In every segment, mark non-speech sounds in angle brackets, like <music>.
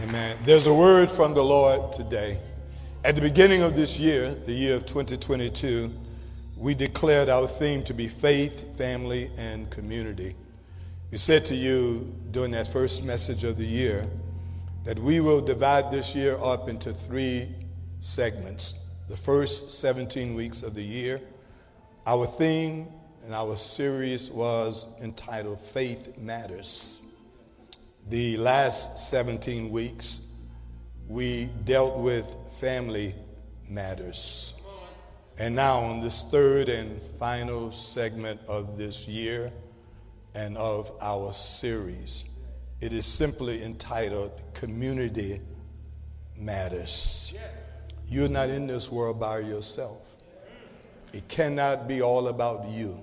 Amen. There's a word from the Lord today. At the beginning of this year, the year of 2022, we declared our theme to be faith, family, and community. We said to you during that first message of the year that we will divide this year up into three segments. The first 17 weeks of the year, our theme and our series was entitled Faith Matters. The last 17 weeks, we dealt with family matters. And now, on this third and final segment of this year and of our series, it is simply entitled Community Matters. You're not in this world by yourself. It cannot be all about you,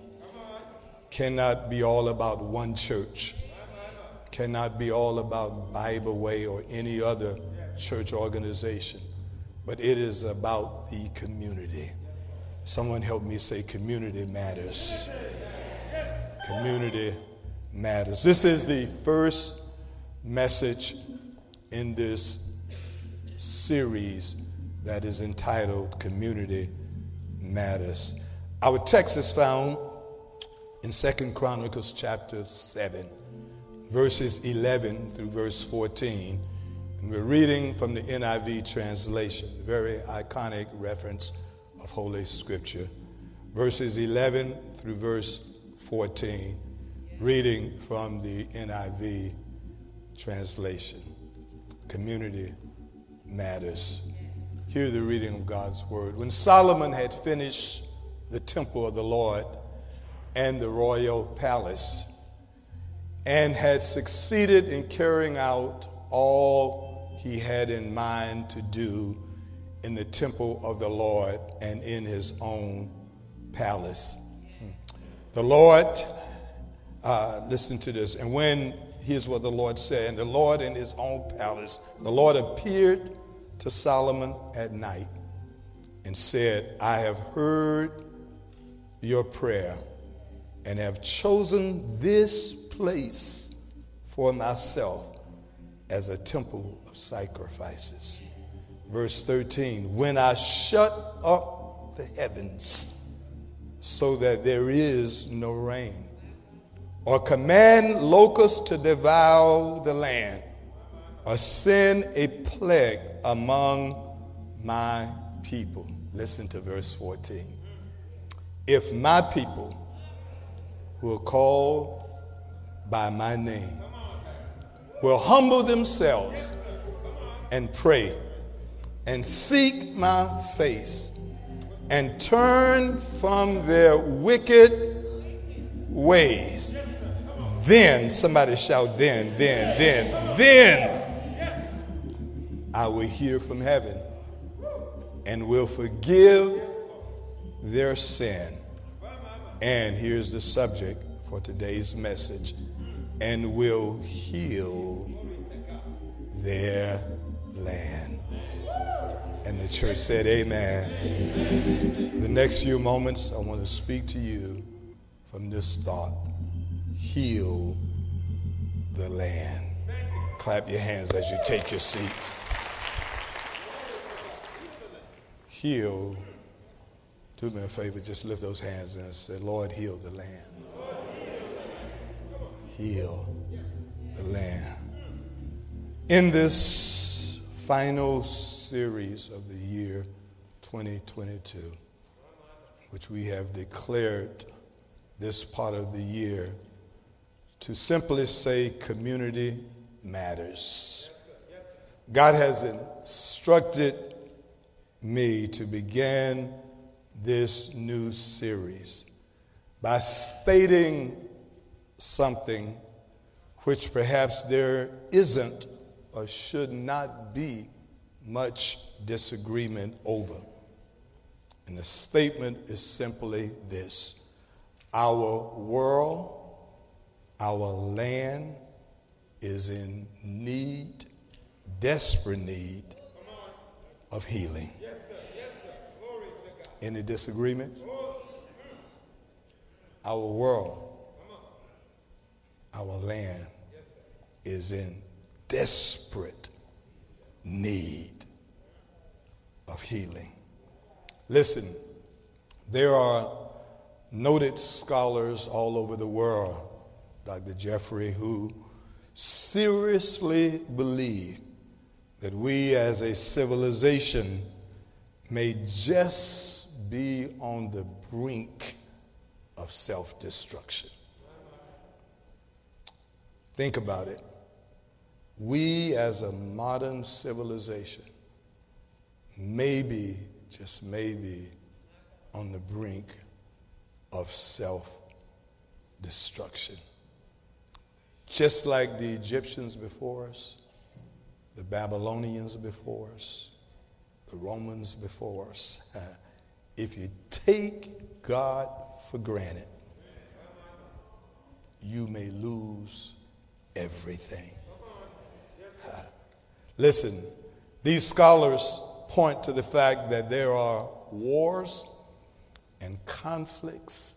cannot be all about one church cannot be all about Bible Way or any other church organization, but it is about the community. Someone help me say, community matters. Community matters. This is the first message in this series that is entitled Community Matters. Our text is found in Second Chronicles chapter 7 verses 11 through verse 14. And we're reading from the NIV translation, very iconic reference of Holy Scripture. Verses 11 through verse 14, reading from the NIV translation. Community matters. Hear the reading of God's word. When Solomon had finished the temple of the Lord and the royal palace, and had succeeded in carrying out all he had in mind to do in the temple of the Lord and in his own palace. The Lord, uh, listen to this, and when, here's what the Lord said, and the Lord in his own palace, the Lord appeared to Solomon at night and said, I have heard your prayer and have chosen this place for myself as a temple of sacrifices. Verse 13 When I shut up the heavens so that there is no rain, or command locusts to devour the land, or send a plague among my people. Listen to verse 14. If my people who are called by my name will humble themselves and pray and seek my face and turn from their wicked ways. Then, somebody shout, then, then, then, then I will hear from heaven and will forgive their sin. And here's the subject for today's message and will heal their land. And the church said, Amen. For the next few moments, I want to speak to you from this thought heal the land. Clap your hands as you take your seats. Heal. Do me a favor, just lift those hands and say, Lord, heal the land heal the land. In this final series of the year 2022, which we have declared this part of the year to simply say community matters. God has instructed me to begin this new series by stating something which perhaps there isn't or should not be much disagreement over. And the statement is simply this Our world, our land is in need, desperate need of healing. Any disagreements? Our world our land is in desperate need of healing. Listen, there are noted scholars all over the world, Dr. Jeffrey, who seriously believe that we as a civilization may just be on the brink of self destruction. Think about it. We as a modern civilization maybe, just maybe, on the brink of self destruction. Just like the Egyptians before us, the Babylonians before us, the Romans before us. <laughs> If you take God for granted, you may lose everything. Listen, these scholars point to the fact that there are wars and conflicts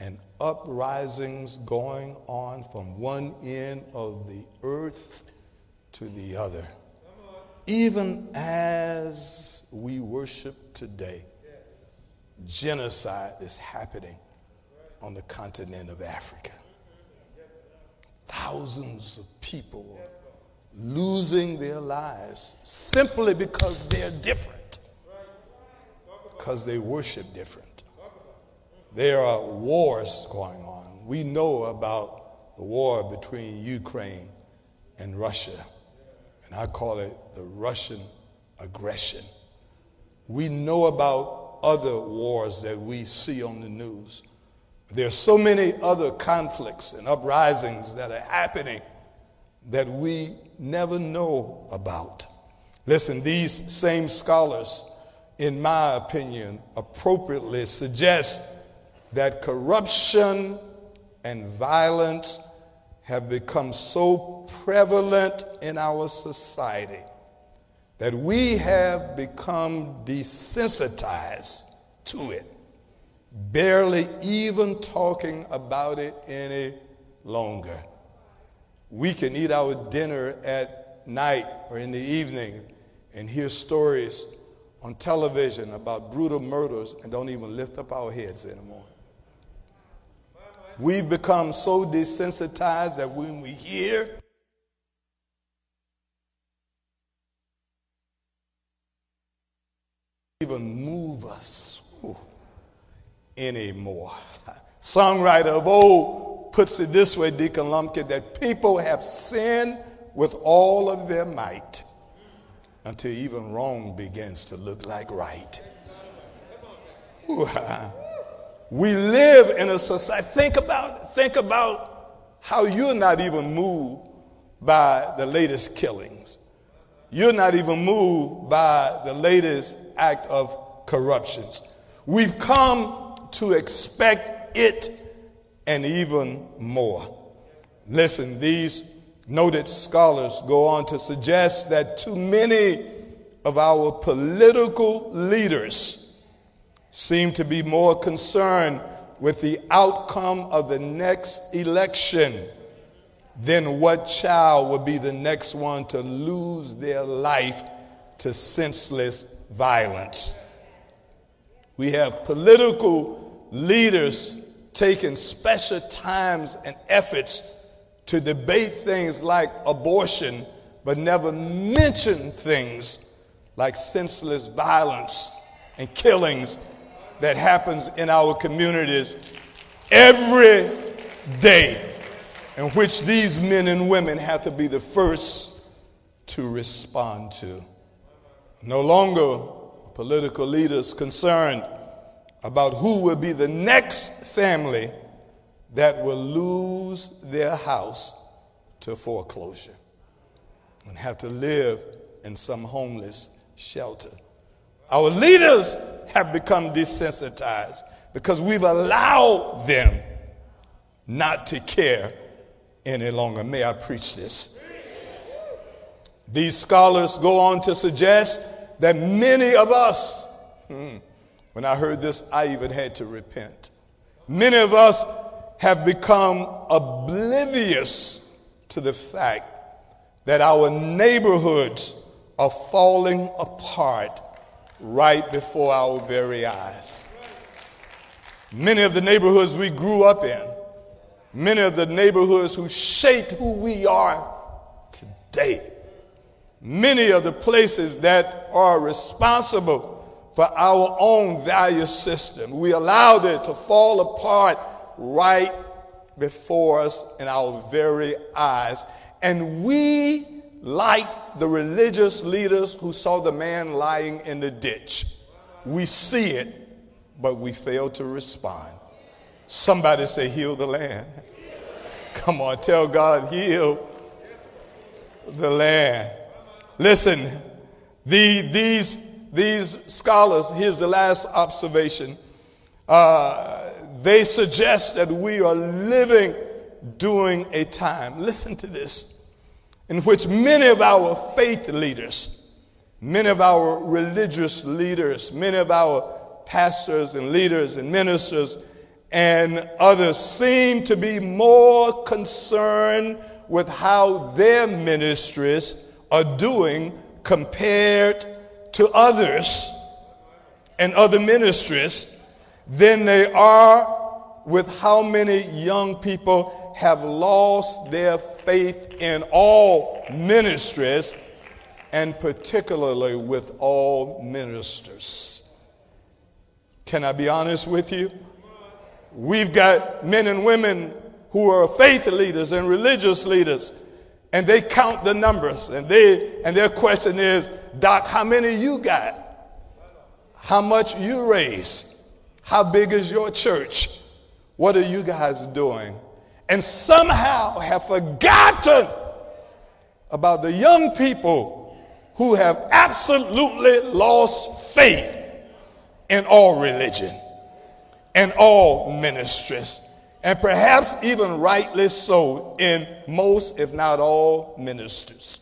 and uprisings going on from one end of the earth to the other. Even as we worship today, genocide is happening on the continent of Africa. Thousands of people losing their lives simply because they're different, because they worship different. There are wars going on. We know about the war between Ukraine and Russia, and I call it the Russian aggression. We know about other wars that we see on the news. There are so many other conflicts and uprisings that are happening that we never know about. Listen, these same scholars, in my opinion, appropriately suggest that corruption and violence have become so prevalent in our society that we have become desensitized to it, barely even talking about it any longer. We can eat our dinner at night or in the evening and hear stories on television about brutal murders and don't even lift up our heads anymore. We've become so desensitized that when we hear even move us anymore. <laughs> Songwriter of old puts it this way, Deacon Lumpkin, that people have sinned with all of their might until even wrong begins to look like right. <laughs> we live in a society. Think about, think about how you're not even moved by the latest killings. You're not even moved by the latest act of corruptions. We've come to expect it and even more. Listen, these noted scholars go on to suggest that too many of our political leaders seem to be more concerned with the outcome of the next election than what child will be the next one to lose their life to senseless violence. We have political leaders taking special times and efforts to debate things like abortion, but never mention things like senseless violence and killings that happens in our communities every day in which these men and women have to be the first to respond to. No longer political leaders concerned about who will be the next family that will lose their house to foreclosure and have to live in some homeless shelter. Our leaders have become desensitized because we've allowed them not to care any longer. May I preach this? These scholars go on to suggest that many of us, hmm, when I heard this, I even had to repent. Many of us have become oblivious to the fact that our neighborhoods are falling apart right before our very eyes. Many of the neighborhoods we grew up in, many of the neighborhoods who shaped who we are today, many of the places that are responsible for our own value system, we allowed it to fall apart right before us in our very eyes. And we, like the religious leaders who saw the man lying in the ditch, we see it, but we fail to respond. Somebody say, Heal the land. Come on, tell God, heal the land. Listen, the, these, these scholars, here's the last observation. Uh, they suggest that we are living during a time, listen to this, in which many of our faith leaders, many of our religious leaders, many of our pastors and leaders and ministers and others seem to be more concerned with how their ministries are doing compared to others and other ministries than they are with how many young people have lost their faith in all ministries and particularly with all ministers. Can I be honest with you? We've got men and women who are faith leaders and religious leaders, and they count the numbers, and they and their question is, Doc, how many you got? How much you raise? How big is your church? What are you guys doing? And somehow have forgotten about the young people who have absolutely lost faith in all religion and all ministries, and perhaps even rightly so in most, if not all, ministers.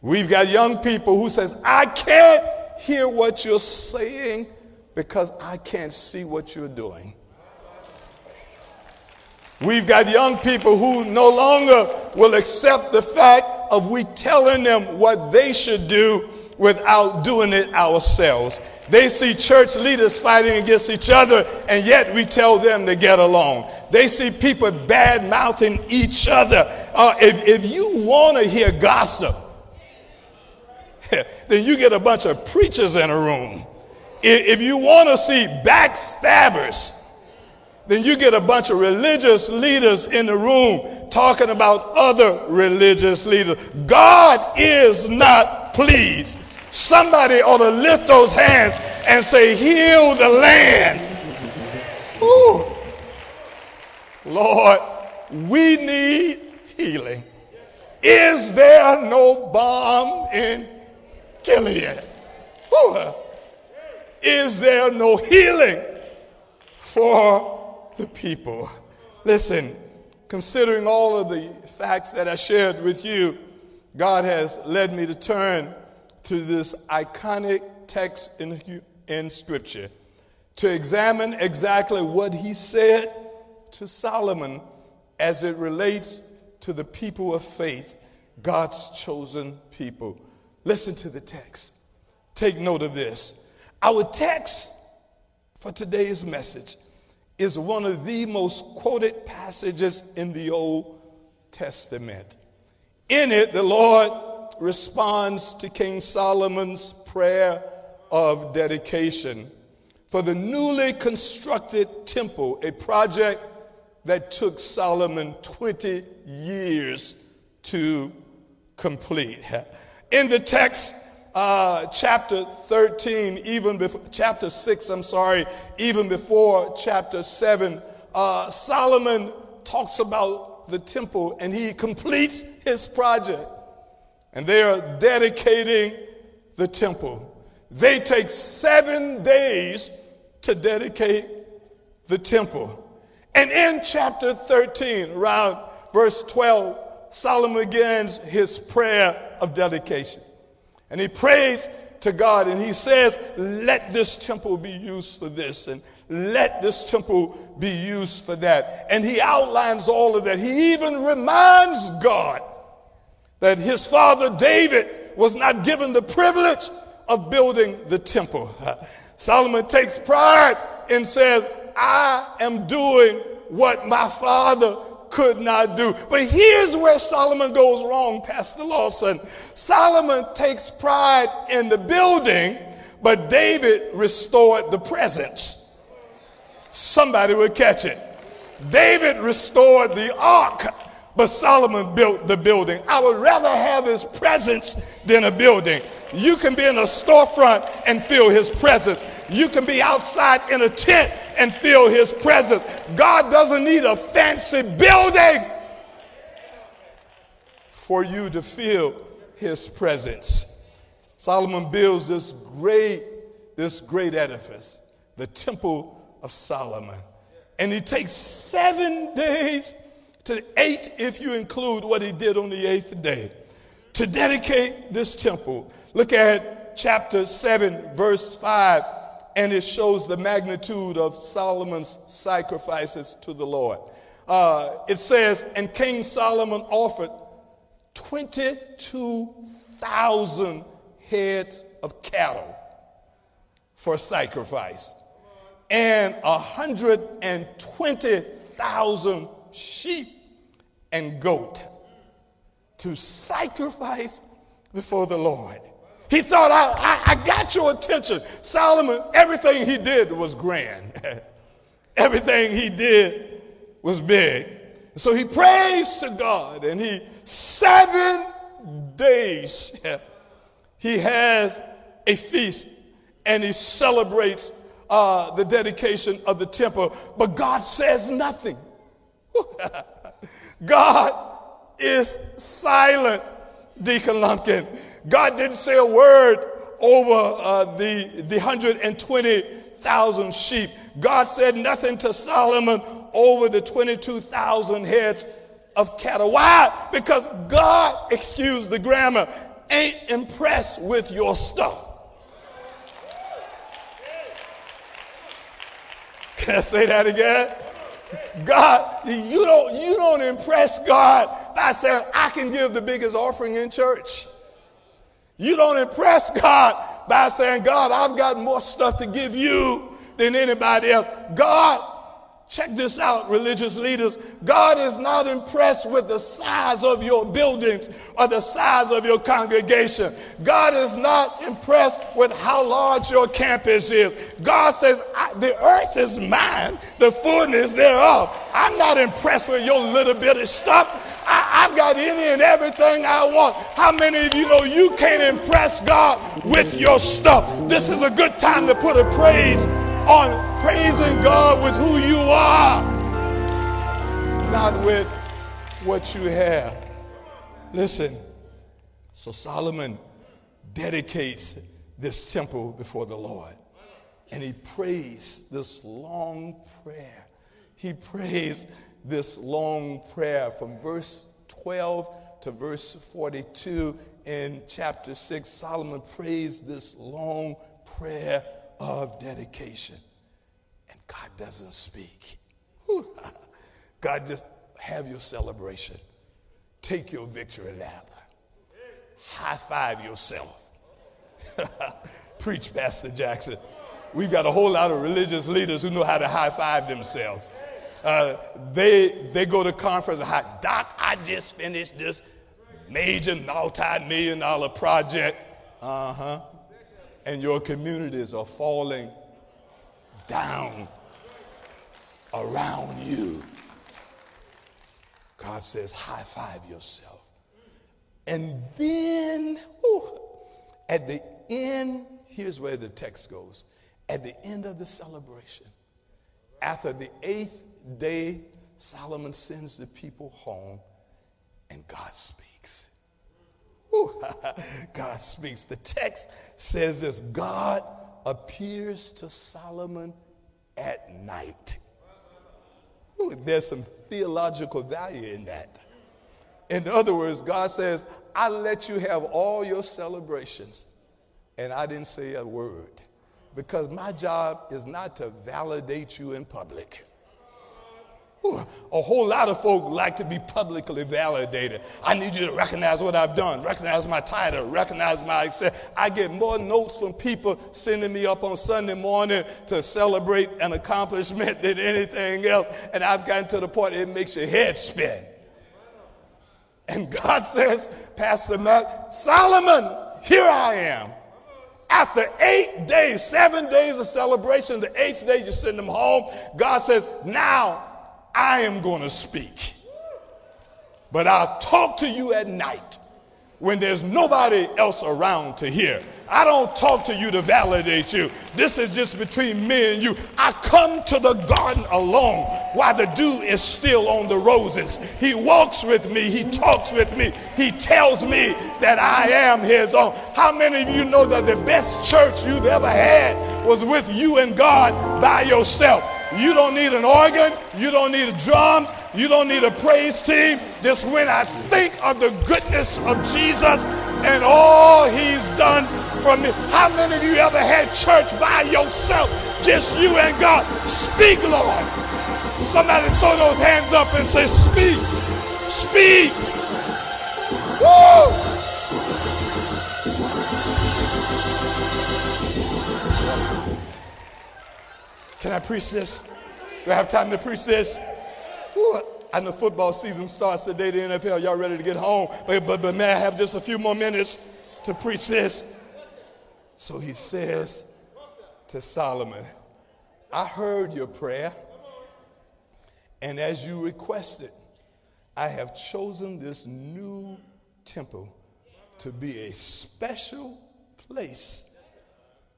We've got young people who says, I can't hear what you're saying because I can't see what you're doing. We've got young people who no longer will accept the fact of we telling them what they should do without doing it ourselves. They see church leaders fighting against each other, and yet we tell them to get along. They see people bad mouthing each other. Uh, if, if you want to hear gossip, <laughs> then you get a bunch of preachers in a room if you want to see backstabbers, then you get a bunch of religious leaders in the room talking about other religious leaders. God is not pleased. Somebody ought to lift those hands and say, Heal the land. Ooh. Lord, we need healing. Is there no balm in Gilead? Ooh. Uh, is there no healing for the people? Listen, considering all of the facts that I shared with you, God has led me to turn to this iconic text in, in Scripture to examine exactly what he said to Solomon as it relates to the people of faith, God's chosen people. Listen to the text. Take note of this. Our text for today's message is one of the most quoted passages in the Old Testament. In it, the Lord responds to King Solomon's prayer of dedication for the newly constructed temple, a project that took Solomon 20 years to complete. <laughs> In the text, uh, chapter 13, even before, chapter 6, I'm sorry, even before chapter 7, uh, Solomon talks about the temple and he completes his project. And they are dedicating the temple. They take seven days to dedicate the temple. And in chapter 13, around verse 12, Solomon begins his prayer of dedication. And he prays to God and he says, Let this temple be used for this and let this temple be used for that. And he outlines all of that. He even reminds God that his father David was not given the privilege of building the temple. <laughs> Solomon takes pride and says, I am doing what my father could not do. But here's where Solomon goes wrong, Pastor Lawson. Solomon takes pride in the building, but David restored the presence. Somebody would catch it. David restored the ark, but Solomon built the building. I would rather have his presence than a building. You can be in a storefront and feel his presence. You can be outside in a tent and feel his presence. God doesn't need a fancy building for you to feel his presence. Solomon builds this great, this great edifice, the Temple of Solomon. And he takes seven days to eight, if you include what he did on the eighth day, to dedicate this temple. Look at chapter 7, verse 5, and it shows the magnitude of Solomon's sacrifices to the Lord. Uh, it says, And King Solomon offered 22,000 heads of cattle for sacrifice and 120,000 sheep and goat to sacrifice before the Lord. He thought, I, I, I, got your attention. Solomon, everything he did was grand. <laughs> everything he did was big. So he prays to God and he, seven days, <laughs> he has a feast and he celebrates uh, the dedication of the temple, but God says nothing. <laughs> God is silent, Deacon Lumpkin. God didn't say a word over uh, the, the 120,000 sheep. God said nothing to Solomon over the 22,000 heads of cattle. Why? Because God, excuse the grammar, ain't impressed with your stuff. Can I say that again? God, you don't, you don't impress God by saying, I can give the biggest offering in church. You don't impress God by saying, God, I've got more stuff to give you than anybody else. God Check this out, religious leaders. God is not impressed with the size of your buildings or the size of your congregation. God is not impressed with how large your campus is. God says, The earth is mine, the fullness thereof. I'm not impressed with your little bit of stuff. I, have got any and everything I want. How many of you know you can't impress God with your stuff? This is a good time to put a praise on praising God with who you are, not with what you have. Listen, so Solomon dedicates this temple before the Lord. And he prays this long prayer. He prays this long prayer from verse 12 to verse 42 in chapter 6. Solomon prays this long prayer of dedication. God doesn't speak. <laughs> God just have your celebration. Take your victory lap. High five yourself. <laughs> Preach, Pastor Jackson. We've got a whole lot of religious leaders who know how to high five themselves. Uh, they, they go to conference and high, Doc, I just finished this major multi-million dollar project. Uh-huh and your communities are falling down around you. God says, high five yourself. And then, whew, at the end, here's where the text goes. At the end of the celebration, after the eighth day, Solomon sends the people home and God speaks. <laughs> God speaks. The text says this God appears to Solomon at night. Ooh, there's some theological value in that. In other words, God says, I let you have all your celebrations, and I didn't say a word because my job is not to validate you in public. A whole lot of folk like to be publicly validated. I need you to recognize what I've done, recognize my title, recognize my success. I get more notes from people sending me up on Sunday morning to celebrate an accomplishment <laughs> than anything else. And I've gotten to the point it makes your head spin. And God <laughs> says, Pastor Matt, Solomon, here I am. After eight days, seven days of celebration, the eighth day you send them home, God says, Now I am going to speak. But I'll talk to you at night when there's nobody else around to hear. I don't talk to you to validate you. This is just between me and you. I come to the garden alone while the dew is still on the roses. He walks with me. He talks with me. He tells me that I am his own. How many of you know that the best church you've ever had was with you and God by yourself? You don't need an organ. You don't need drums. You don't need a praise team. Just when I think of the goodness of Jesus and all he's done for me. How many of you ever had church by yourself? Just you and God. Speak, Lord. Somebody throw those hands up and say, Speak. Speak. Woo! Can I preach this? Do I have time to preach this? Ooh, and the football season starts the day the NFL. Y'all ready to get home? But, but, but may I have just a few more minutes to preach this? So he says to Solomon, I heard your prayer, and as you requested, I have chosen this new temple to be a special place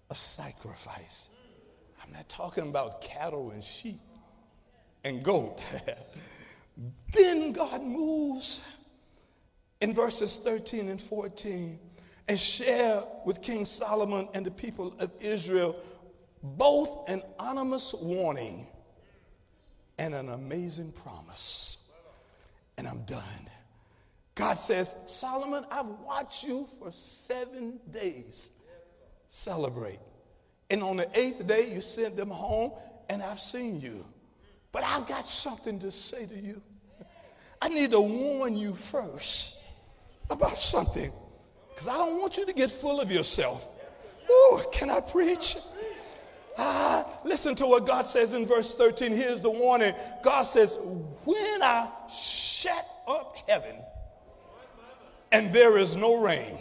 of sacrifice. I'm not talking about cattle and sheep and goat. <laughs> then God moves in verses 13 and 14 and share with King Solomon and the people of Israel both an ominous warning and an amazing promise. And I'm done. God says, Solomon, I've watched you for seven days celebrate. And on the eighth day, you sent them home, and I've seen you. But I've got something to say to you. I need to warn you first about something because I don't want you to get full of yourself. Ooh, can I preach? Ah, listen to what God says in verse 13. Here's the warning God says, When I shut up heaven and there is no rain,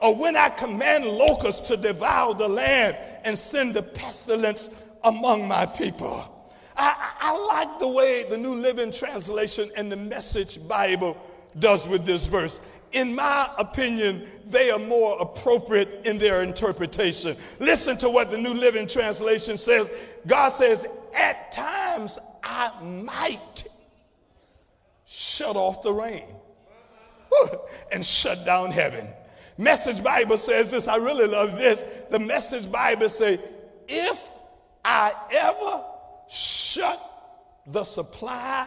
or when I command locusts to devour the land and send the pestilence among my people. I, I, like the way the New Living Translation and the Message Bible does with this verse. In my opinion, they are more appropriate in their interpretation. Listen to what the New Living Translation says. God says, At times I might shut off the rain <laughs> and shut down heaven. Message Bible says this. I really love this. The Message Bible say, if I ever shut the supply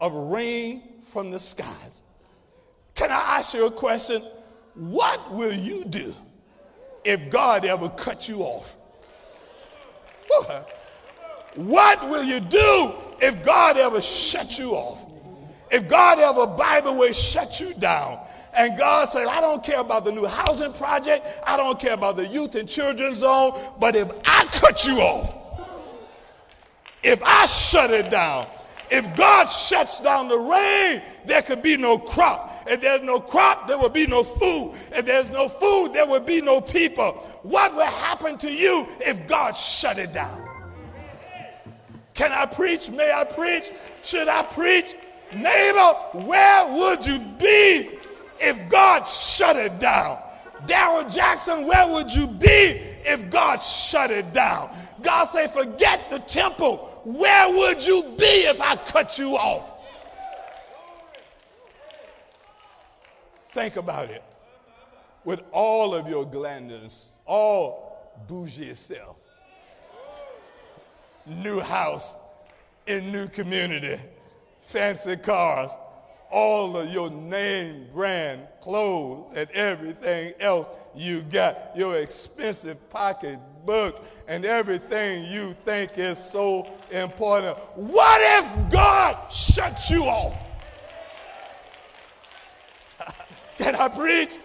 of rain from the skies. Can I ask you a question? What will you do if God ever cut you off? What will you do if God ever shut you off? If God ever, the way, shut you down? And God said, I don't care about the new housing project. I don't care about the youth and children's zone. But if I cut you off, if I shut it down, if God shuts down the rain, there could be no crop. If there's no crop, there will be no food. If there's no food, there will be no people. What will happen to you if God shut it down? Can I preach? May I preach? Should I preach? Neighbor, where would you be if God shut it down? Darrell Jackson, where would you be if God shut it down? God say, forget the temple. Where would you be if I cut you off? Think about it. With all of your glanders, all bougie self, new house in new community, fancy cars, all of your name brand clothes and everything else you got, your expensive pocketbook and everything you think is so important. What if God shuts you off? <laughs> Can I preach?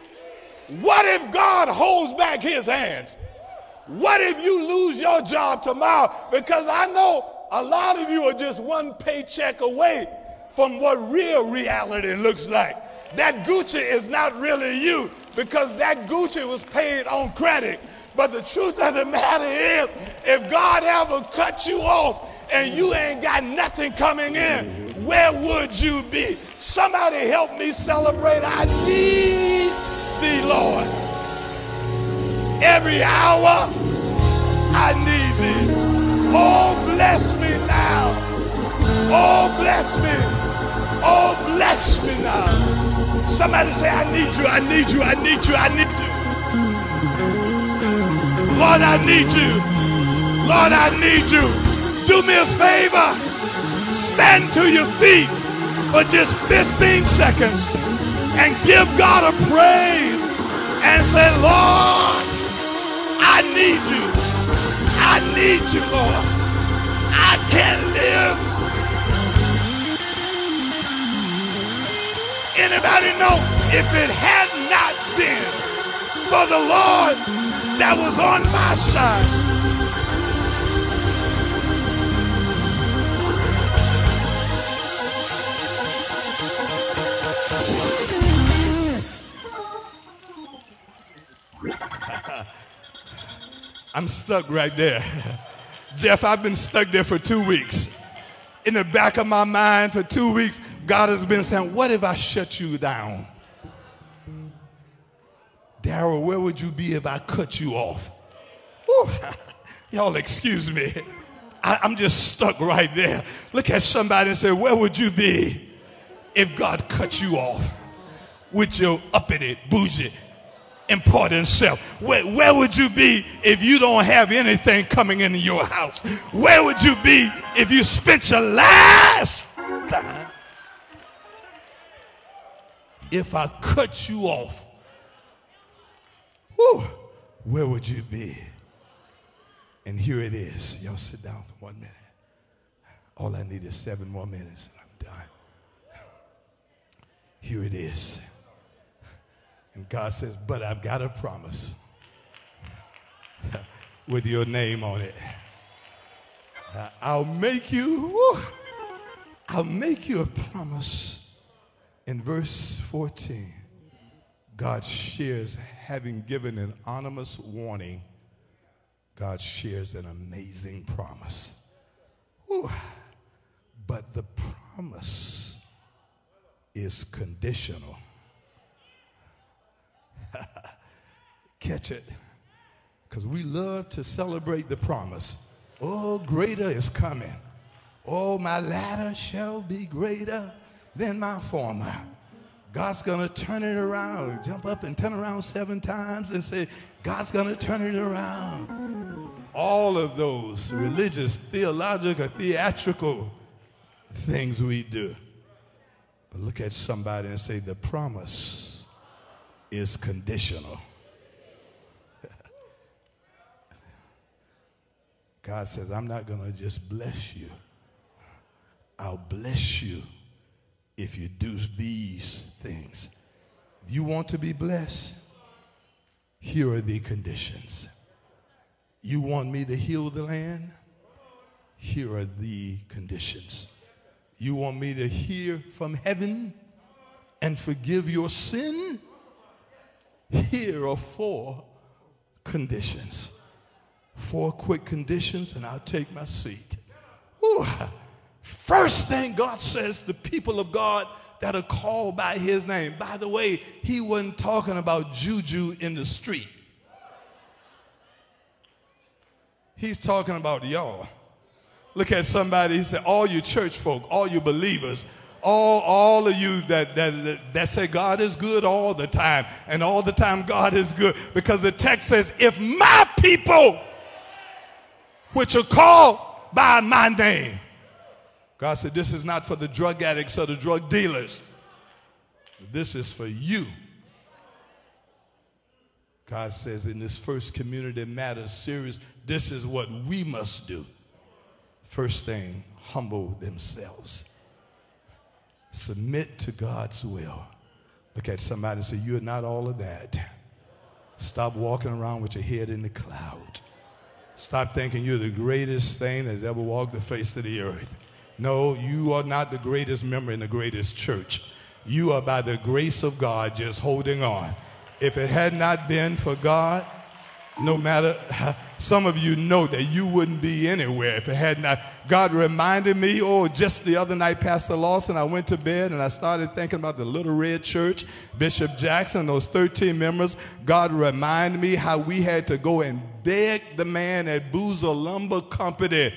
What if God holds back his hands? What if you lose your job tomorrow? Because I know a lot of you are just one paycheck away from what real reality looks like. That Gucci is not really you because that Gucci was paid on credit. But the truth of the matter is, if God ever cut you off and you ain't got nothing coming in, where would you be? Somebody help me celebrate. I need thee, Lord. Every hour I need thee. Oh, bless me now. Oh, bless me. Oh, bless me now. Somebody say, I need you, I need you, I need you, I need you. Lord, I need you. Lord, I need you. Do me a favor. Stand to your feet for just 15 seconds and give God a praise and say, Lord, I need you. I need you, Lord. I can't live. Anybody know if it had not been for the Lord that was on my side? <laughs> I'm stuck right there. <laughs> Jeff, I've been stuck there for two weeks. In the back of my mind for two weeks, God has been saying, What if I shut you down? Darrell, where would you be if I cut you off? <laughs> Y'all, excuse me. I, I'm just stuck right there. Look at somebody and say, Where would you be if God cut you off with your uppity, bougie, important self. Where, where would you be if you don't have anything coming into your house? Where would you be if you spent your last? If I cut you off, whew, where would you be? And here it is. Y'all sit down for one minute. All I need is seven more minutes and I'm done. Here it is. And God says, But I've got a promise <laughs> with your name on it. Uh, I'll make you, I'll make you a promise. In verse 14, God shares, having given an anonymous warning, God shares an amazing promise. Whew. But the promise is conditional. <laughs> Catch it. Because we love to celebrate the promise. Oh, greater is coming. Oh, my ladder shall be greater than my former. God's going to turn it around. Jump up and turn around seven times and say, God's going to turn it around. All of those religious, theological, theatrical things we do. But look at somebody and say, the promise is conditional. <laughs> God says, I'm not going to just bless you. I'll bless you if you do these things. You want to be blessed? Here are the conditions. You want me to heal the land? Here are the conditions. You want me to hear from heaven and forgive your sin? Here are four conditions. Four quick conditions, and I'll take my seat. Whew. First thing God says, the people of God that are called by his name. By the way, he wasn't talking about juju in the street. He's talking about y'all. Look at somebody, he said, all you church folk, all you believers, all, all of you that, that, that say God is good all the time, and all the time God is good, because the text says, if my people which are called by my name. God said, This is not for the drug addicts or the drug dealers. This is for you. God says in this first community matters series, this is what we must do. First thing, humble themselves. Submit to God's will. Look at somebody and say, You're not all of that. Stop walking around with your head in the cloud. Stop thinking you're the greatest thing that's ever walked the face of the earth. No, you are not the greatest member in the greatest church. You are by the grace of God just holding on. If it had not been for God, no matter some of you know that you wouldn't be anywhere if it had not god reminded me oh just the other night pastor lawson i went to bed and i started thinking about the little red church bishop jackson those 13 members god reminded me how we had to go and beg the man at boozer lumber company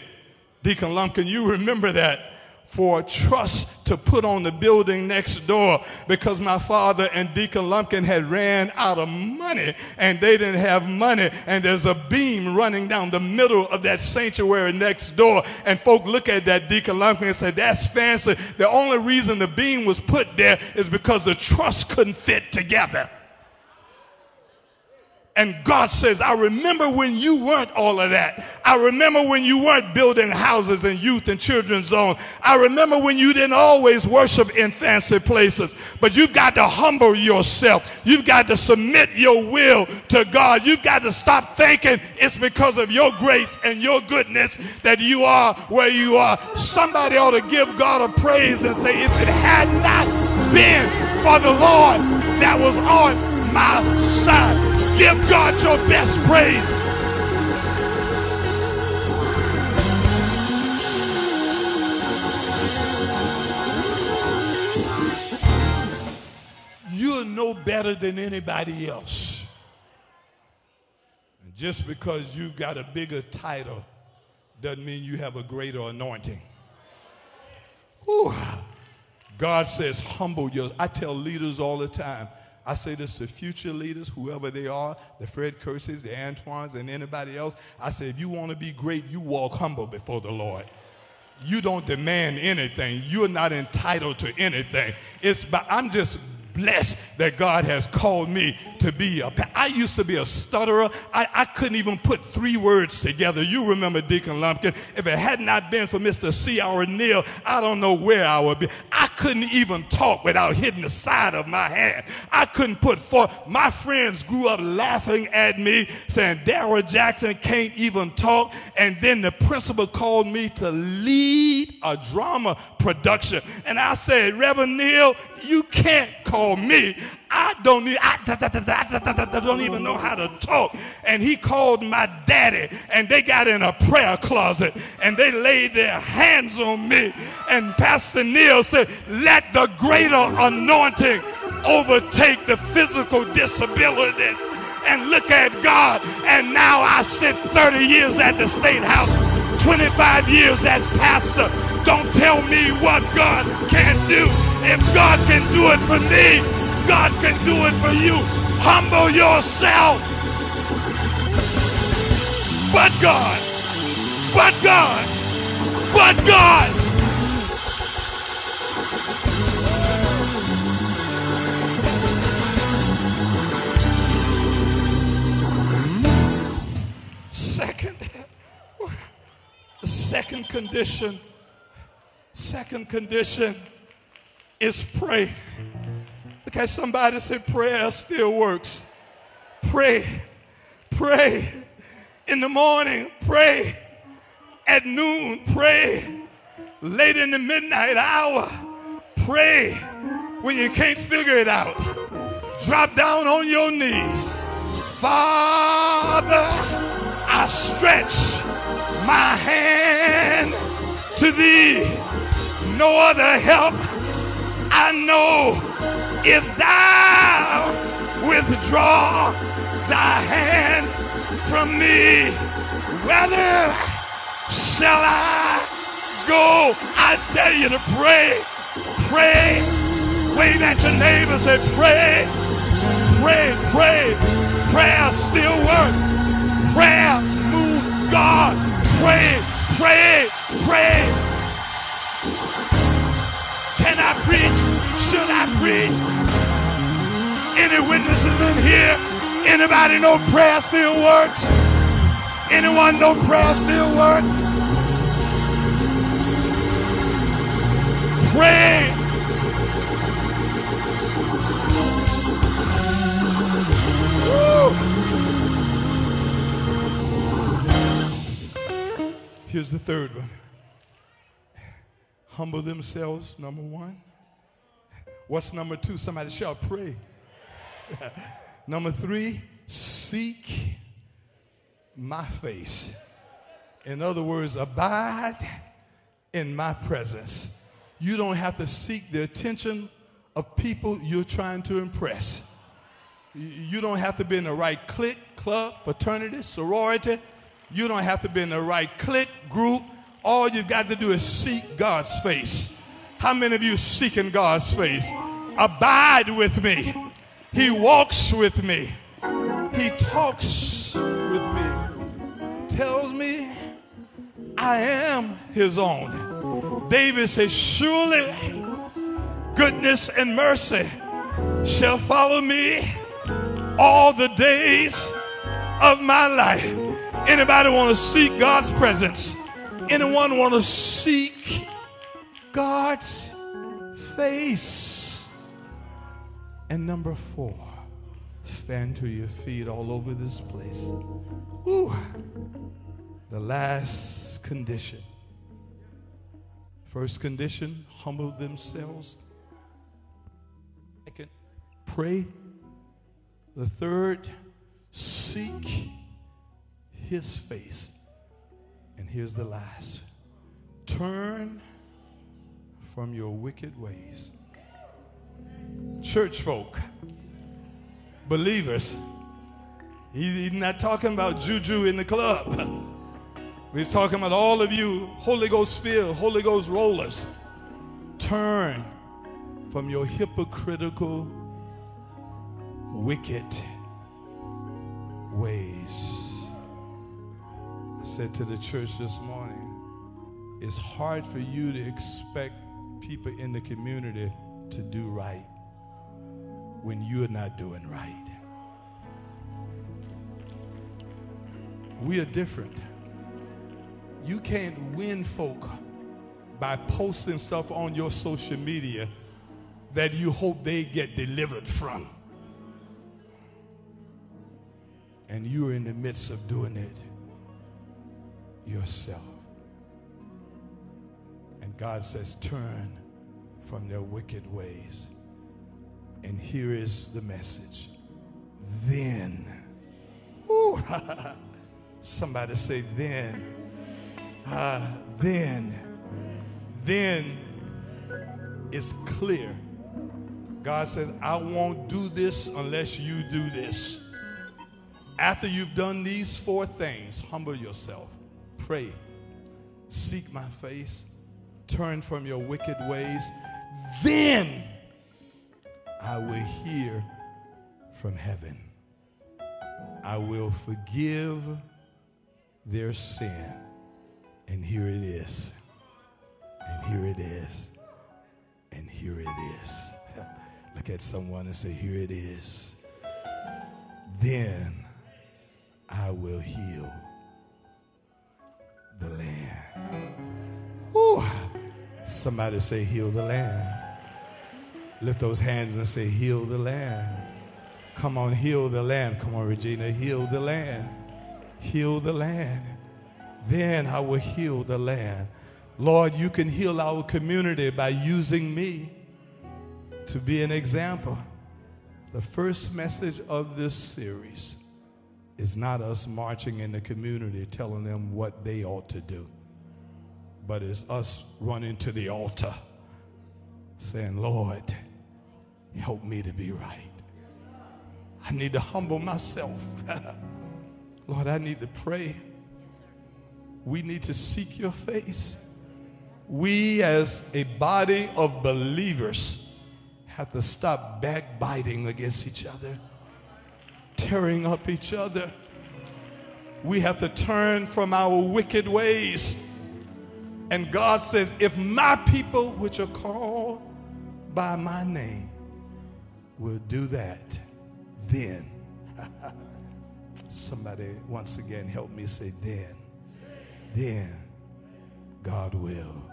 deacon lumpkin you remember that for a trust to put on the building next door because my father and Deacon Lumpkin had ran out of money and they didn't have money. And there's a beam running down the middle of that sanctuary next door. And folk look at that Deacon Lumpkin and say, That's fancy. The only reason the beam was put there is because the trust couldn't fit together. And God says, I remember when you weren't all of that. I remember when you weren't building houses and youth and children's zone. I remember when you didn't always worship in fancy places. But you've got to humble yourself. You've got to submit your will to God. You've got to stop thinking it's because of your grace and your goodness that you are where you are. Somebody ought to give God a praise and say, if it had not been for the Lord that was on my side. Give God your best praise. You're no better than anybody else. And just because you've got a bigger title doesn't mean you have a greater anointing. Whew. God says, humble yours. I tell leaders all the time, I say this to future leaders, whoever they are, the Fred Curses, the Antoines, and anybody else. I say, if you want to be great, you walk humble before the Lord. You don't demand anything. You're not entitled to anything. It's by, I'm just blessed that God has called me to be a. I used to be a stutterer. I, I couldn't even put three words together. You remember Deacon Lumpkin. If it had not been for Mr. C. R. Neal, I don't know where I would be. I couldn't even talk without hitting the side of my hand. I couldn't put forth. My friends grew up laughing at me, saying Darrell Jackson can't even talk. And then the principal called me to lead a drama production. And I said, Reverend Neal, you can't call me. I don't need, I, don't even know how to talk. And he called my daddy and they got in a prayer closet and they laid their hands on me. And Pastor Neal said, let the greater anointing overtake the physical disabilities. And look at God. And now I sit 30 years at the State House, 25 years as pastor. Don't tell me what God can't do. If God can do it for me, God can do it for you. Humble yourself. But God, but God, but God. Second, second condition Second condition is pray. Look at somebody say prayer still works. Pray. Pray. In the morning, pray. At noon, pray. Late in the midnight hour, pray. When you can't figure it out, drop down on your knees. Father, I stretch my hand to thee no other help I know if thou withdraw thy hand from me. Whether shall I go? I tell you to pray. Pray. Wave at your neighbors Say, pray. Pray, pray. Prayer still works. Prayer moves God. Pray, pray, pray. Can I preach? Should I preach? any witnesses in here? Anybody know prayer still works? Anyone know prayer still works? Pray. Here's the third one humble themselves, number one. What's number two? Somebody shall pray. <laughs> number three, seek my face. In other words, abide in my presence. You don't have to seek the attention of people you're trying to impress. You don't have to be in the right clique, club, fraternity, sorority. You don't have to be in the right clique, group. All you got to do is seek God's face. How many of you seeking God's face? Abide with me. He walks with me. He talks with me. Tells me I am his own. David says, Surely goodness and mercy shall follow me all the days of my life. Anybody want to seek God's presence? Anyone want to seek God's face? And number four, stand to your feet all over this place. Woo. The last condition. First condition, humble themselves. Second, pray. The third, seek his face. And here's the last turn from your wicked ways. Church folk, believers, he's not talking about juju in the club. He's talking about all of you Holy Ghost filled, Holy Ghost rollers. Turn from your hypocritical, wicked ways. Said to the church this morning, it's hard for you to expect people in the community to do right when you're not doing right. We are different. You can't win folk by posting stuff on your social media that you hope they get delivered from. And you're in the midst of doing it yourself. And God says, Turn from their wicked ways. And here is the message. Then, <laughs> somebody say, then, uh, then, then it's clear. God says, I won't do this unless you do this. After you've done these four things, humble yourself, pray, seek my face, turn from your wicked ways, then I will hear from heaven. I will forgive their sin. And here it is. And here it is. And here it is. <laughs> Look at someone and say, Here it is. Then I will heal the land. Whew. Somebody say, Heal the land. Lift those hands and say, Heal the land. Come on, heal the land. Come on, Regina, heal the land. Heal the land. Then I will heal the land. Lord, you can heal our community by using me to be an example. The first message of this series is not us marching in the community telling them what they ought to do, but it's us running to the altar saying, Lord, help me to be right. I need to humble myself. <laughs> Lord, I need to pray. We need to seek your face. We, as a body of believers, have to stop backbiting against each other, tearing up each other. We have to turn from our wicked ways. And God says, if my people, which are called by my name, will do that, then. <laughs> Somebody once again help me say, then. Then God will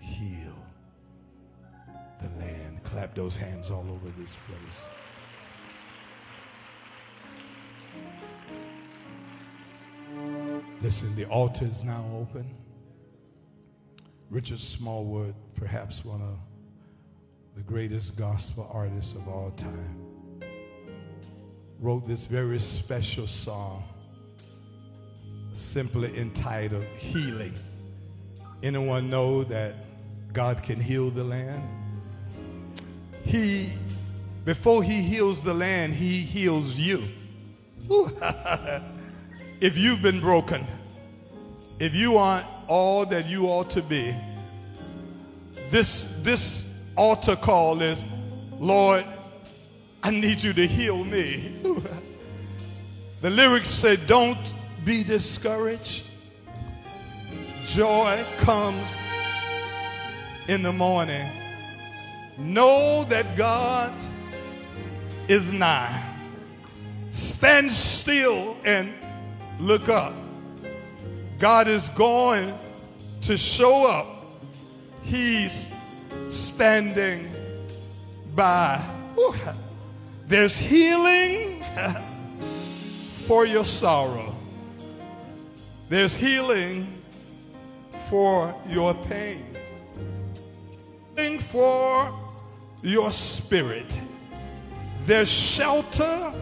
heal the land. Clap those hands all over this place. Listen, the altar is now open. Richard Smallwood, perhaps one of the greatest gospel artists of all time, wrote this very special song simply entitled Healing. Anyone know that God can heal the land? He, before he heals the land, he heals you. <laughs> if you've been broken, if you aren't all that you ought to be, this, this altar call is, Lord, I need you to heal me. <laughs> the lyrics say, Don't be discouraged. Joy comes in the morning. Know that God is nigh. Stand still and look up. God is going to show up. He's standing by. There's healing <laughs> for your sorrow. There's healing for your pain. Healing for your spirit. There's shelter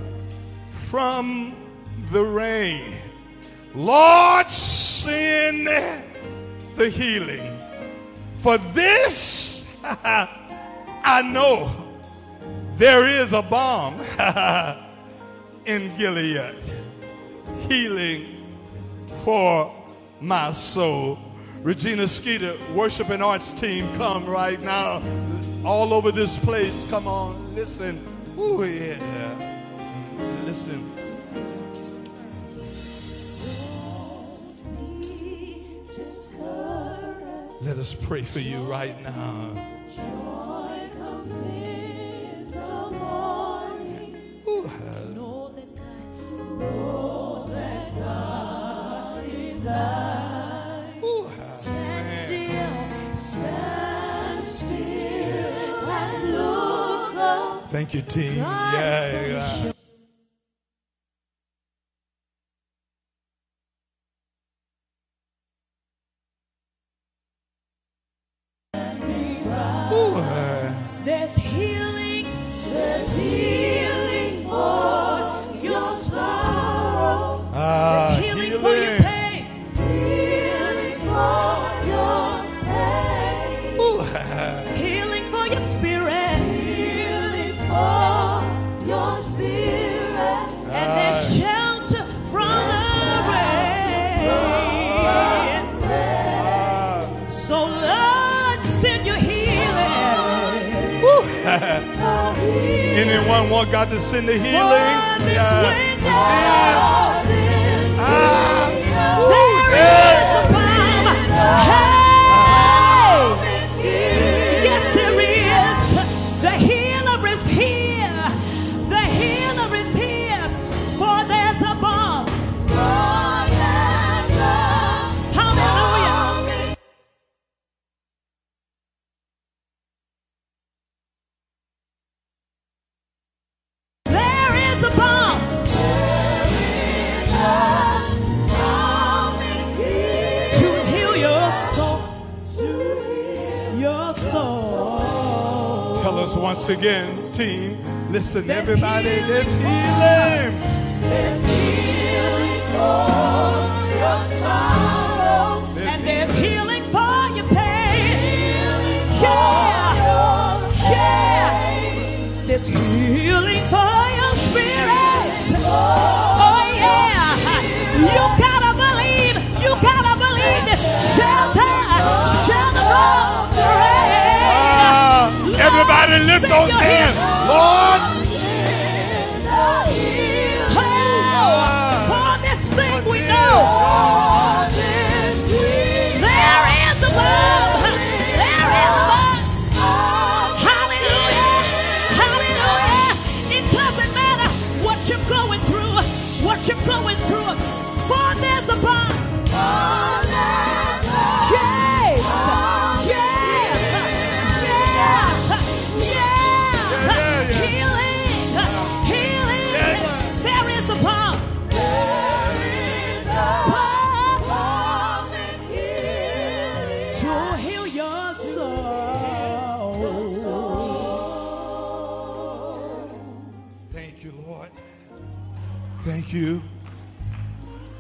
from the rain. Lord, send the healing. For this <laughs> I know there is a balm <laughs> in Gilead, healing for my soul. Regina Skeeter, worship and arts team, come right now. All over this place. Come on, listen. Oh, yeah. Listen. Let us pray for you right now. Joy comes in the morning. Anyone want God to send the healing? This window. Ah. Is once again, team. Listen, There's everybody, healing there's healing. There's healing for your sorrow. There's And there's healing for your pain. Healing Yeah. for your Yeah. There's healing for your spirit. Oh yeah. You gotta everybody lift those hands. Lord,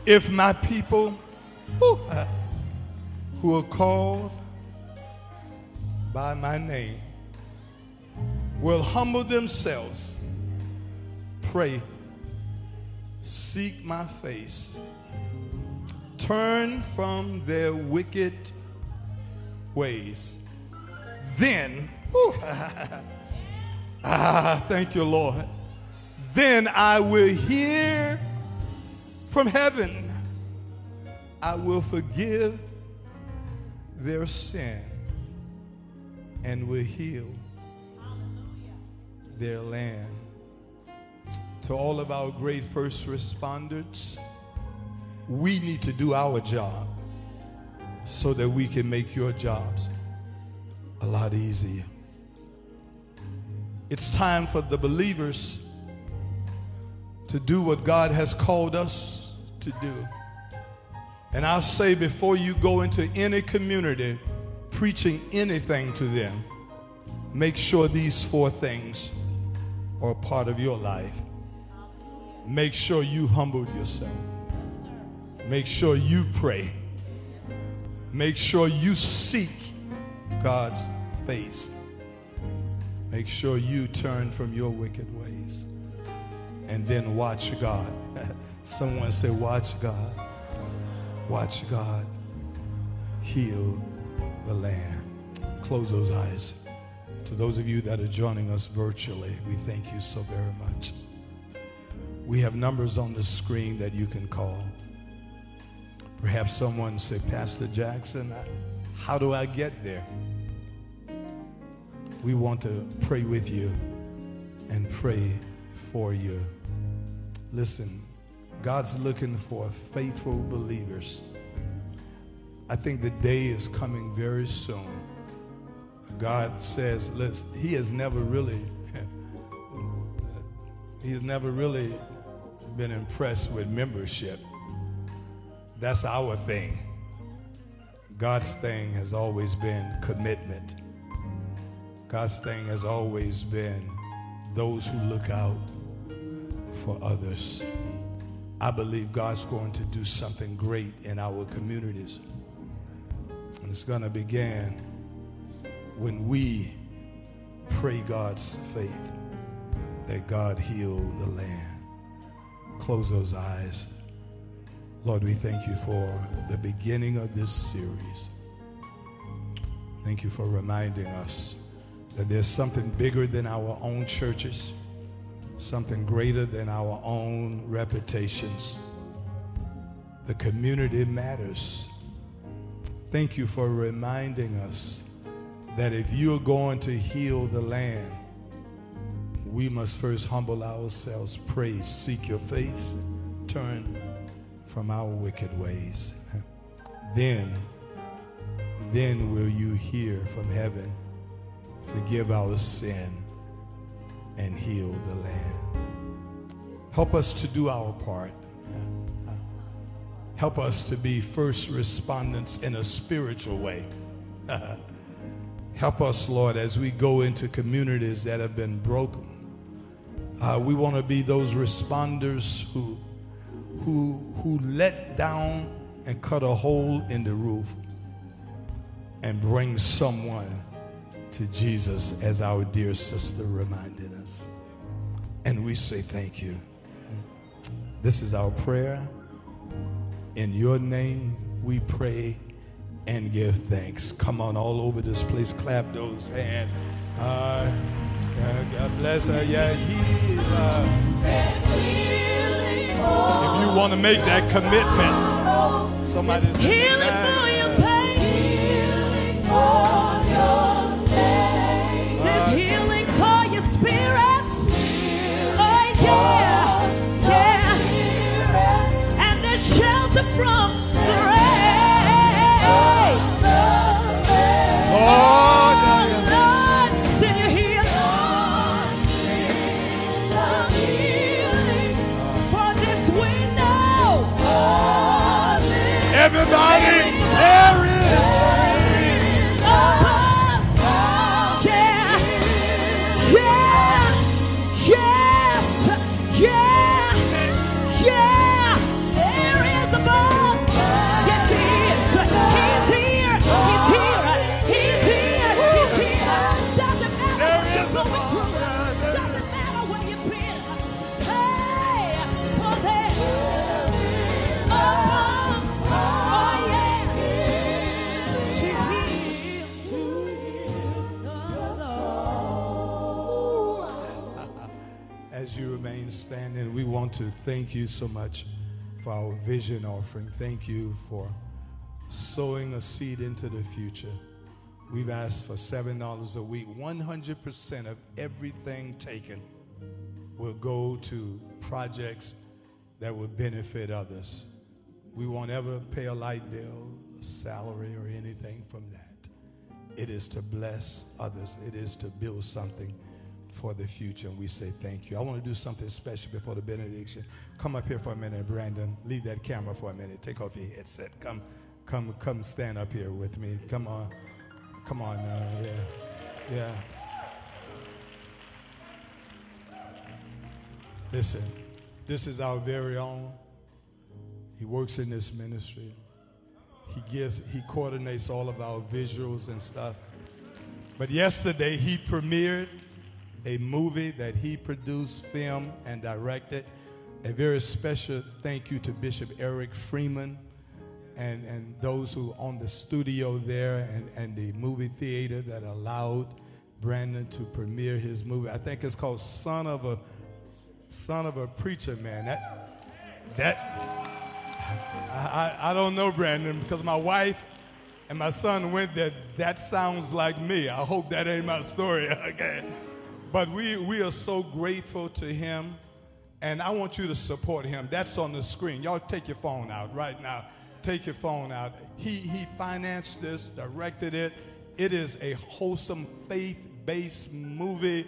If my people who are called by my name will humble themselves, pray, seek my face, turn from their wicked ways, then, <laughs> ah, thank you, Lord. Then I will hear from heaven. I will forgive their sin and will heal their land. To all of our great first responders, we need to do our job so that we can make your jobs a lot easier. It's time for the believers to do what God has called us to do. And I'll say before you go into any community preaching anything to them, make sure these four things are part of your life. Make sure you humbled yourself. Make sure you pray. Make sure you seek God's face. Make sure you turn from your wicked ways and then watch God. <laughs> Someone say, Watch God. Watch God heal the land. Close those eyes. To those of you that are joining us virtually, we thank you so very much. We have numbers on the screen that you can call. Perhaps someone say, Pastor Jackson, how do I get there? We want to pray with you and pray for you. Listen, God's looking for faithful believers. I think the day is coming very soon. God says, listen, He has never really, <laughs> He's never really been impressed with membership. That's our thing. God's thing has always been commitment. God's thing has always been those who look out for others. I believe God's going to do something great in our communities. And it's going to begin when we pray God's faith that God heal the land. Close those eyes. Lord, we thank you for the beginning of this series. Thank you for reminding us that there's something bigger than our own churches something greater than our own reputations. The community matters. Thank you for reminding us that if you're going to heal the land, we must first humble ourselves, pray, seek your face, turn from our wicked ways. Then, then will you hear from heaven, forgive our sin and heal the land. Help us to do our part. Help us to be first respondents in a spiritual way. <laughs> Help us, Lord, as we go into communities that have been broken. Uh, we want to be those responders who, who, who let down and cut a hole in the roof and bring someone to Jesus, as our dear sister reminded us. And we say thank you. This is our prayer. In your name, we pray and give thanks. Come on, all over this place, clap those hands. Uh, God bless her. Yeah, he, uh, if you want to make that commitment, somebody's Healing for your pain. There's spirit. Oh, yeah. Standing, we want to thank you so much for our vision offering. Thank you for sowing a seed into the future. We've asked for $7 a week. 100% of everything taken will go to projects that will benefit others. We won't ever pay a light bill, salary, or anything from that. It is to bless others. It is to build something for the future. And we say thank you. I want to do something special before the benediction. Come up here for a minute, Brandon. Leave that camera for a minute. Take off your headset. Come, come, come stand up here with me. Come on. Come on now. Yeah. Yeah. Listen, this is our very own. He works in this ministry. He gives, he coordinates all of our visuals and stuff. But yesterday he premiered a movie that he produced, filmed, and directed. A very special thank you to Bishop Eric Freeman and, and those who own the studio there and, and the movie theater that allowed Brandon to premiere his movie. I think it's called Son of a Son of a Preacher Man. That that I, I, don't know, Brandon, because my wife and my son went there. That sounds like me. I hope that ain't my story, <laughs> okay? But we, we are so grateful to him, and I want you to support him. That's on the screen. Y'all take your phone out right now. Take your phone out. He, he financed this, directed it. It is a wholesome, faith based movie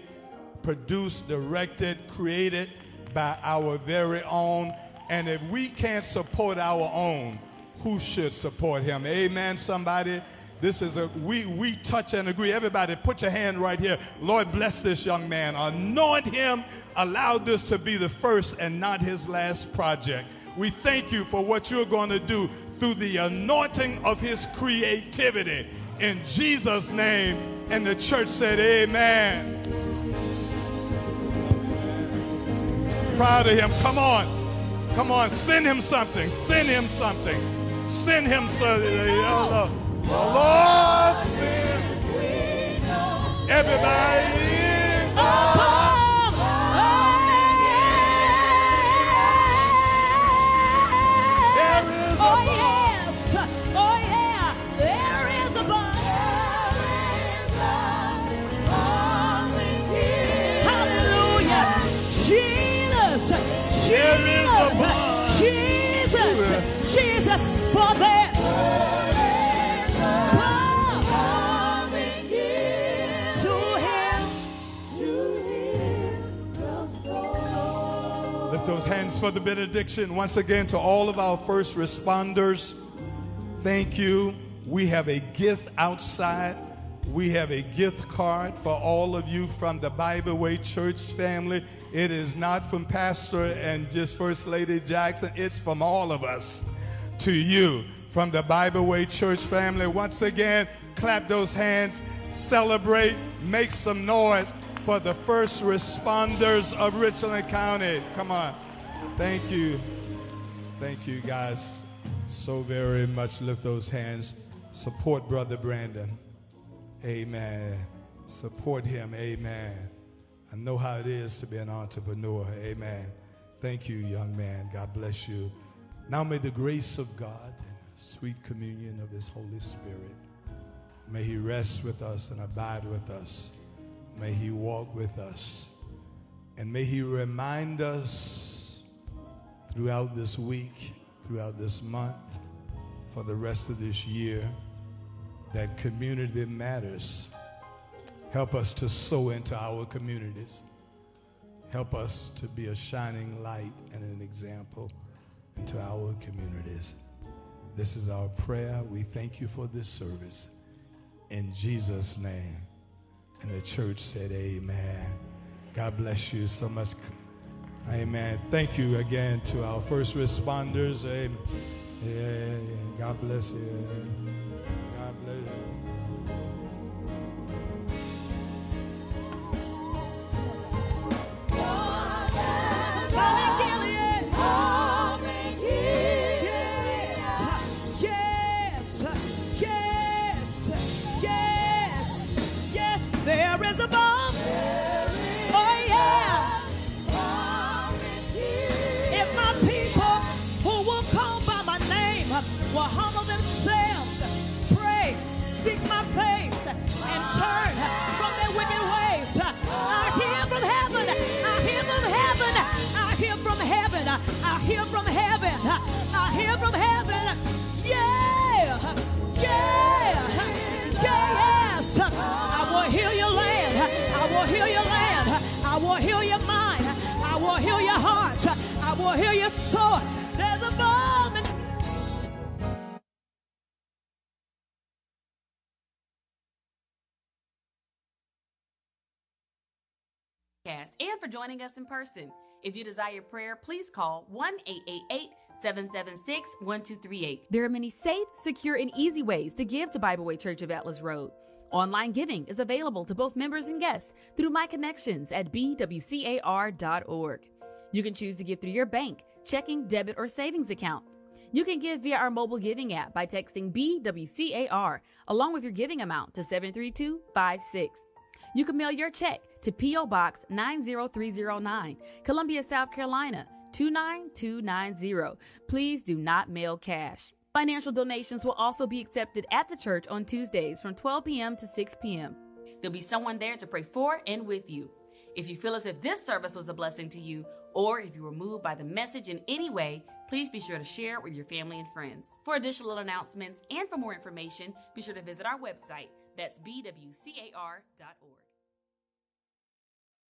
produced, directed, created by our very own. And if we can't support our own, who should support him? Amen, somebody. This is a we we touch and agree. Everybody, put your hand right here. Lord, bless this young man. Anoint him. Allow this to be the first and not his last project. We thank you for what you're going to do through the anointing of his creativity. In Jesus' name. And the church said, Amen. Proud of him. Come on. Come on. Send him something. Send him something. Send him something. The Lord send. Everybody is. There is a Oh yes, oh yeah, there is a balm. Hands for the benediction. Once again, to all of our first responders, thank you. We have a gift outside. We have a gift card for all of you from the Bible Way Church family. It is not from Pastor and just First Lady Jackson, it's from all of us to you from the Bible Way Church family. Once again, clap those hands, celebrate, make some noise for the first responders of Richland County. Come on. Thank you. Thank you, guys, so very much. Lift those hands. Support Brother Brandon. Amen. Support him. Amen. I know how it is to be an entrepreneur. Amen. Thank you, young man. God bless you. Now may the grace of God and the sweet communion of his Holy Spirit, may he rest with us and abide with us. May he walk with us. And may he remind us throughout this week, throughout this month, for the rest of this year, that community matters. Help us to sow into our communities. Help us to be a shining light and an example into our communities. This is our prayer. We thank you for this service. In Jesus' name. And the church said, Amen. God bless you so much. Amen. Thank you again to our first responders. Amen. Yeah, God bless you. God bless you. Yes, yes, yes, yes, there is a. hear from heaven. Yeah, yeah, yes. I will heal your land, I will heal your land, I will heal your mind, I will heal your heart, I will heal your soul. There's a balm in and for joining us in person. If you desire prayer, please call 1 888 776 1238. There are many safe, secure, and easy ways to give to Bible Way Church of Atlas Road. Online giving is available to both members and guests through my connections at bwcar.org. You can choose to give through your bank, checking, debit, or savings account. You can give via our mobile giving app by texting BWCAR along with your giving amount to 73256. You can mail your check to P.O. Box 90309, Columbia, South Carolina 29290. Please do not mail cash. Financial donations will also be accepted at the church on Tuesdays from 12 p.m. to 6 p.m. There'll be someone there to pray for and with you. If you feel as if this service was a blessing to you, or if you were moved by the message in any way, please be sure to share it with your family and friends. For additional announcements and for more information, be sure to visit our website. That's bwcar.org.